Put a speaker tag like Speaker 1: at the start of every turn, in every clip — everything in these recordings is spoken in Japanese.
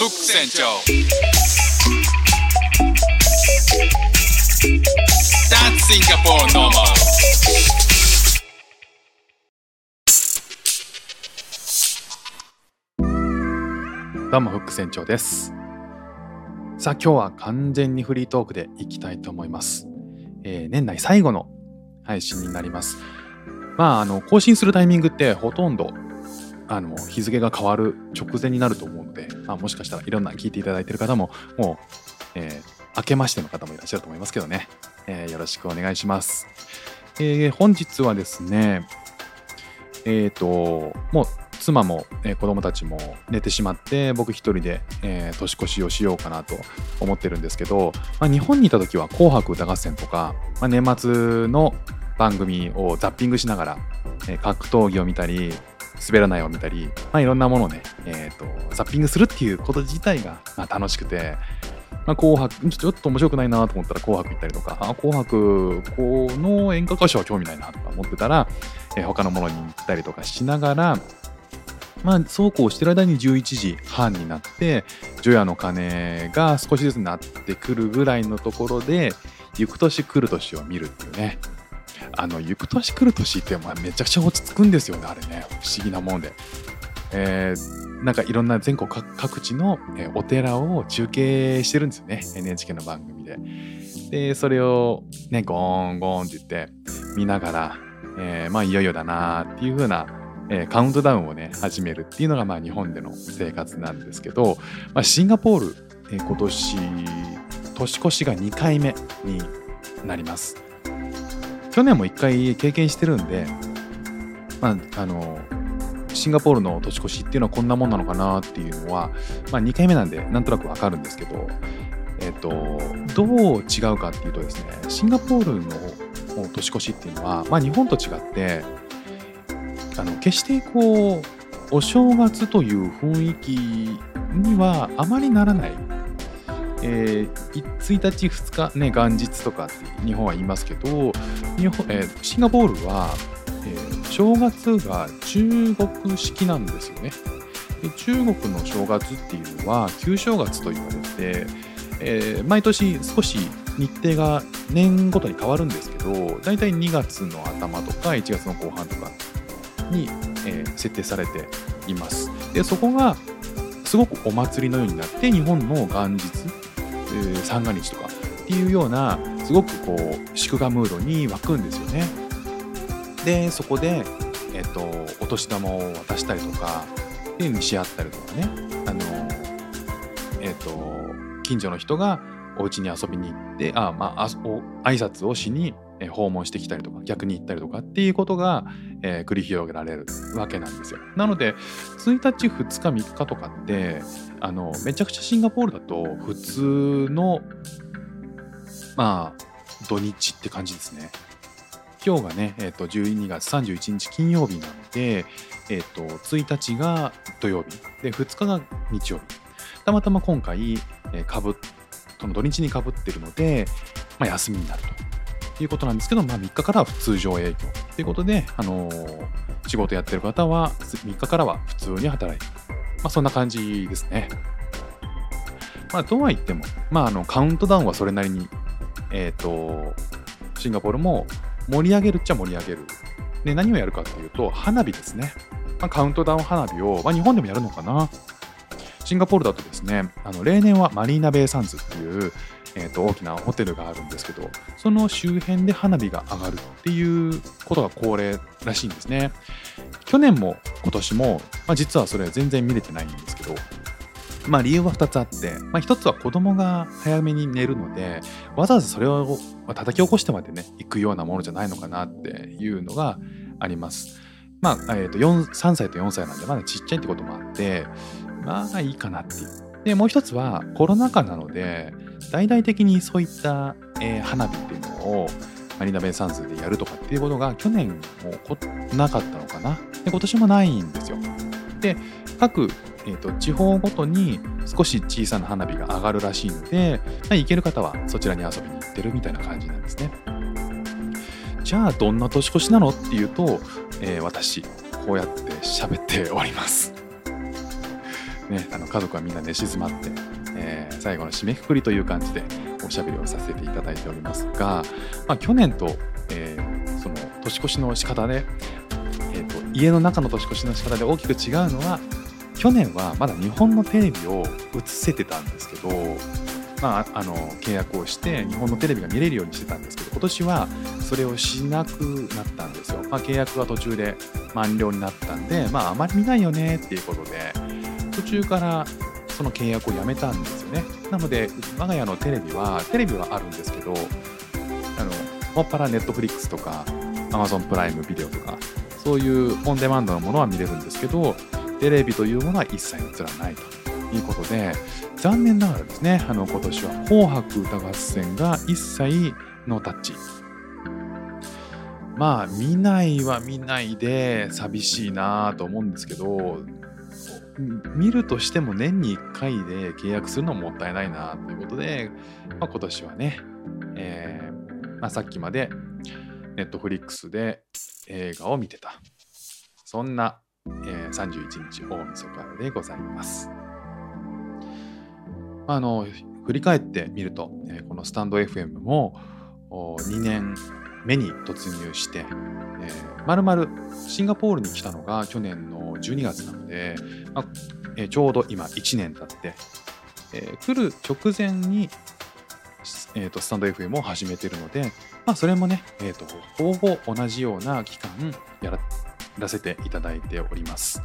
Speaker 1: フック船長
Speaker 2: どうもフック船長です。さあ今日は完全にフリートークでいきたいと思います、えー年内最後の配信になります。まああの更新するタイミングってほとんどあの日付が変わる直前になると思うので、まあ、もしかしたらいろんな聞いていただいている方ももう、えー明けましての方もいらっしゃると思いますけどね、えーよろしくお願いします、えー本日はですねえっ、ともう妻も、えー子供たちも寝てしまって僕一人で、えー年越しをしようかなと思ってるんですけど、まあ、日本にいた時は「紅白歌合戦」とか、まあ、年末の番組をザッピングしながら、えー格闘技を見たり滑らないを見たり、まあ、いろんなものをね、えーとザッピングするっていうこと自体が、まあ、楽しくて、まあ、紅白ちょっと面白くないなと思ったら紅白行ったりとかあ紅白この演歌歌手は興味ないなとか思ってたら、えー他のものに行ったりとかしながらまあ、そうこうしてる間に11時半になって、除夜の鐘が少しずつなってくるぐらいのところで、行く年来る年を見るっていうね。あの、行く年来る年って、まあ、めちゃくちゃ落ち着くんですよね、あれね。不思議なもんで。えーなんかいろんな全国各地の、お寺を中継してるんですよね。NHK の番組で。で、それをね、ゴーンゴーンって言って見ながら、えーまあいよいよだなーっていう風なえーカウントダウンをね始めるっていうのがまあ日本での生活なんですけど、まあ、シンガポール、えー今年年越しが2回目になります去年も1回経験してるんでまああのシンガポールの年越しっていうのはこんなもんなのかなっていうのは、まあ、2回目なんでなんとなくわかるんですけど、えっとどう違うかっていうとですねシンガポールの年越しっていうのは、まあ、日本と違ってあの決してこうお正月という雰囲気にはあまりならない、えー1日2日ね元日とかって日本は言いますけど日本、えーシンガポールは、えー正月が中国式なんですよねで中国の正月っていうのは旧正月と言われて、えー毎年少し日程が年ごとに変わるんですけど大体2月の頭とか1月の後半とかに、えー設定されています。でそこがすごくお祭りのようになって日本の元日、三が日とかっていうようなすごくこう祝賀ムードに湧くんですよね。でそこで、えっとお年玉を渡したりとかっていうにし合ったりとかねあの、えっと近所の人がお家に遊びに行ってあ、まあ、あ挨拶をしに訪問してきたりとか逆に行ったりとかっていうことが、えー繰り広げられるわけなんですよ。なので1日2日3日とかってあのめちゃくちゃシンガポールだと普通のまあ土日って感じですね。今日がね、えー、と12月31日金曜日なので、えー、と1日が土曜日で2日が日曜日。たまたま今回、えーかぶその土日にかぶってるので、まあ、休みになるということなんですけど、まあ、3日からは通常営業ということで、あの仕事やってる方は3日からは普通に働いて。まあ、そんな感じですね。まあ、とは言っても、まあ、あのカウントダウンはそれなりに、えっ、と、シンガポールも盛り上げるっちゃ盛り上げる。で、何をやるかっていうと、花火ですね。まあ、カウントダウン花火を、まあ、日本でもやるのかな。シンガポールだとですね、あの例年はマリーナベイサンズっていう、えー、と大きなホテルがあるんですけど、その周辺で花火が上がるっていうことが恒例らしいんですね。去年も今年も、まあ、実はそれは全然見れてないんですけど、まあ理由は2つあって、まあ、1つは子供が早めに寝るので、わざわざそれを叩き起こしてまでね、行くようなものじゃないのかなっていうのがあります。まあ、えー、と3歳と4歳なんでまだちっちゃいってこともあって、まあいいかなっていう。で、もう一つはコロナ禍なので、大々的にそういった、えー花火っていうのをマリナベイサンズでやるとかっていうことが去年もこなかったのかな。で、今年もないんですよ。で、各、えー、と地方ごとに少し小さな花火が上がるらしいので、ま、行ける方はそちらに遊びに行ってるみたいな感じなんですね。じゃあどんな年越しなのっていうと、えー私こうやって喋っております。ね、あの家族はみんな寝静まって、えー最後の締めくくりという感じでおしゃべりをさせていただいておりますが、まあ、去年と、えーその年越しの仕方で、えーと家の中の年越しの仕方で大きく違うのは去年はまだ日本のテレビを映せてたんですけど、まあ、あの契約をして日本のテレビが見れるようにしてたんですけど今年はそれをしなくなったんですよ。まあ、契約が途中で満了になったんで、まあ、あまり見ないよねっていうことで途中からその契約をやめたんですよね。なので我が家のテレビはテレビはあるんですけどあのもっぱらネットフリックスとか Amazon プライムビデオとかそういうオンデマンドのものは見れるんですけどテレビというものは一切映らないということで残念ながらですねあの今年は「紅白歌合戦」が一切ノータッチまあ見ないは見ないで寂しいなと思うんですけど見るとしても年に1回で契約するのもったいないなということで、まあ、今年はね、えーまあ、さっきまでネットフリックスで映画を見てたそんな、えー31日大晦日でございます。あの振り返ってみると、えーこのスタンド FM も2年目に突入して、えー、まるまるシンガポールに来たのが去年の12月なので、まあえーちょうど今1年経って、えー来る直前に、えーとスタンド FM を始めているので、まあ、それもね、えーとほぼほぼ同じような期間やららせていただいております。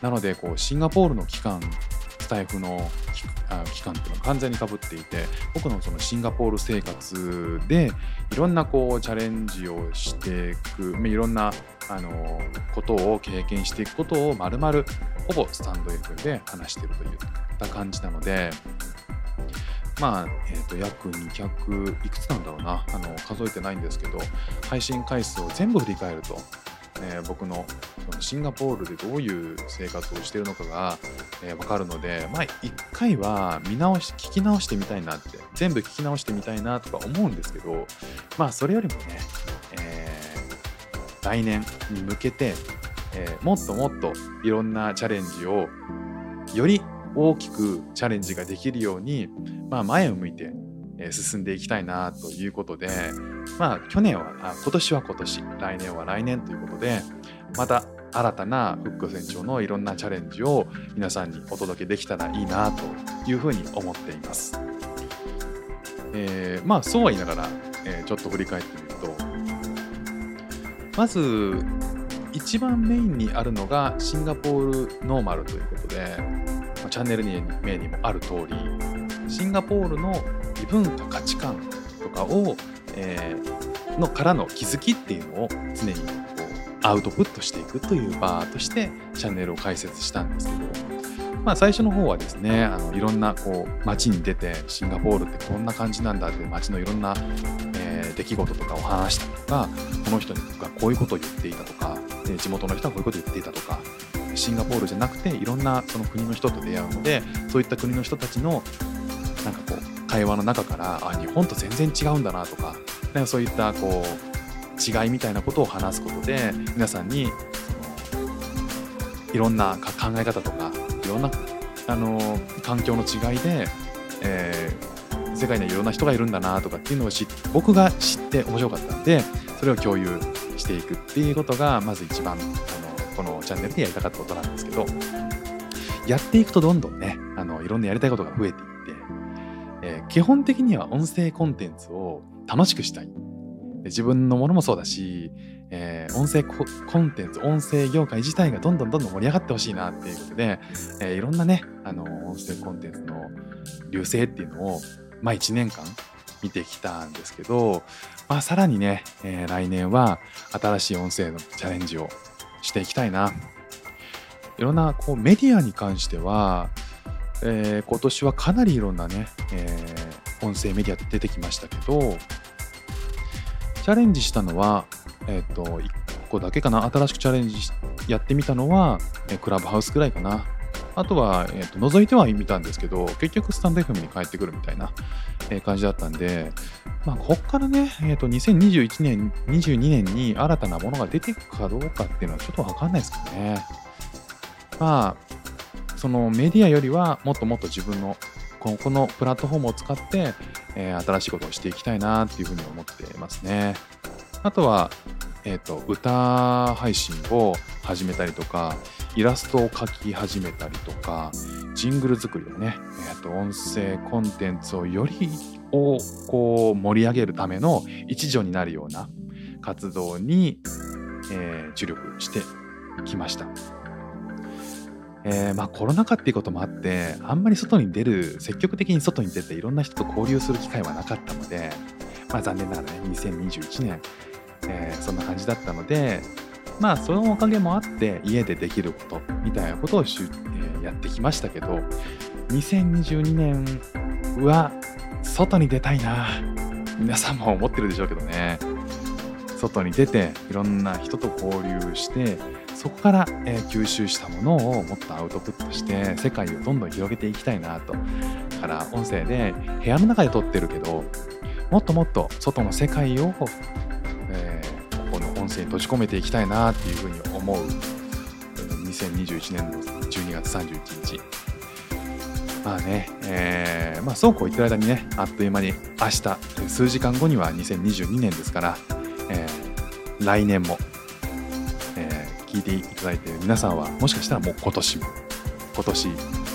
Speaker 2: なのでこうシンガポールの期間スタイフの期間っていうのは完全にかぶっていて僕のそのシンガポール生活でいろんなこうチャレンジをしていくいろんなあのことを経験していくことをまるまるほぼスタンド F で話しているといった感じなのでまあ、えー、と約200いくつなんだろうなあの数えてないんですけど配信回数を全部振り返ると、えー僕のそのシンガポールでどういう生活をしているのかが、えー、分かるので、まあ、1回は見直し聞き直してみたいなって全部聞き直してみたいなとか思うんですけどまあそれよりもね、えー来年に向けて、えーもっともっといろんなチャレンジをより大きくチャレンジができるように、まあ、前を向いて、え進んでいきたいなということで、まあ、去年はあ今年は今年来年は来年ということでまた新たなフック船長のいろんなチャレンジを皆さんにお届けできたらいいなというふうに思っています。えーまあそうは言いながら、えーちょっと振り返ってみるとまず一番メインにあるのがシンガポールノーマルということで、チャンネル名にもある通りシンガポールの文化価値観とかを、えーのからの気づきっていうのを常にこうアウトプットしていくという場としてチャンネルを開設したんですけど、まあ、最初の方はですねあのいろんなこう街に出てシンガポールってこんな感じなんだって街のいろんな、えー出来事とかを話したりとかこの人がこういうことを言っていたとかで地元の人はこういうことを言っていたとかシンガポールじゃなくていろんなその国の人と出会うのでそういった国の人たちのなんかこう会話の中からあ日本と全然違うんだなとかなかそういったこう違いみたいなことを話すことで皆さんにいろんな考え方とかいろんなあの環境の違いで、えー世界にはいろんな人がいるんだなとかっていうのを知僕が知って面白かったんでそれを共有していくっていうことがまず一番あのこのチャンネルでやりたかったことなんですけどやっていくとどんどんねあのいろんなやりたいことが増えていって、えー基本的には音声コンテンツを楽しくしたい自分のものもそうだし、えー音声ココンテンツ音声業界自体がどんどんどんどん盛り上がってほしいなっていうことで、えーいろんなねあの音声コンテンツの流星っていうのをまあ1年間見てきたんですけど、まあ、さらにね、えー来年は新しい音声のチャレンジをしていきたいな。いろんなこうメディアに関しては、えー今年はかなりいろんなね、えー音声メディア出てきましたけど、チャレンジしたのは、えっ、と、1個だけかな。新しくチャレンジしやってみたのは、えクラブハウスくらいかな。あとは、えーと覗いてはみたんですけど、結局スタンド FM に帰ってくるみたいな、えー感じだったんで、まあ、こっからね、えーと2021年、22年に新たなものが出てくかどうかっていうのはちょっとわかんないですけどね。まあ、そのメディアよりはもっともっと自分のこのこのプラットフォームを使って、えー新しいことをしていきたいなっていうふうに思ってますね。あとは、えー、と歌配信を始めたりとかイラストを描き始めたりとかジングル作りをね、えー、と音声コンテンツをよりをこう盛り上げるための一助になるような活動に、えー注力してきました。えーまあ、コロナ禍っていうこともあってあんまり外に出る積極的に外に出ていろんな人と交流する機会はなかったので、まあ、残念ながらね2021年、えーそんな感じだったのでまあそのおかげもあって家でできることみたいなことをし、えーやってきましたけど2022年は外に出たいな皆さんも思ってるでしょうけどね。外に出ていろんな人と交流してそこから、えー吸収したものをもっとアウトプットして世界をどんどん広げていきたいなと。だから音声で部屋の中で撮ってるけどもっともっと外の世界を、えーこの音声に閉じ込めていきたいなっていうふうに思う。2021年の12月31日。まあね、えーまあ、そうこう言ってる間にね、あっという間に明日、数時間後には2022年ですから、えー来年も、聞いていただいている皆さんは、もしかしたらもう今年も、今年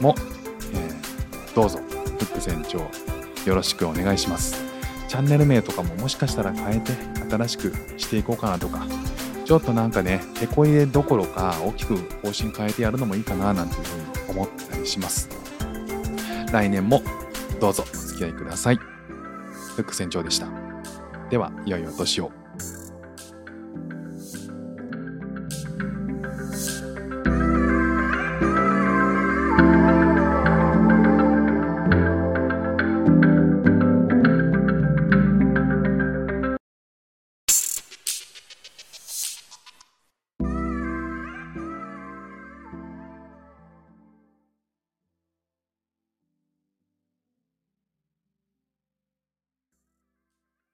Speaker 2: も、えーどうぞ、フック船長、よろしくお願いします。チャンネル名とかももしかしたら変えて、新しくしていこうかなとか、ちょっとなんかね、手こ入れどころか、大きく方針変えてやるのもいいかななんていうふうに思ったりします。来年もどうぞお付き合いください。フック船長でした。では、いよいよ年を。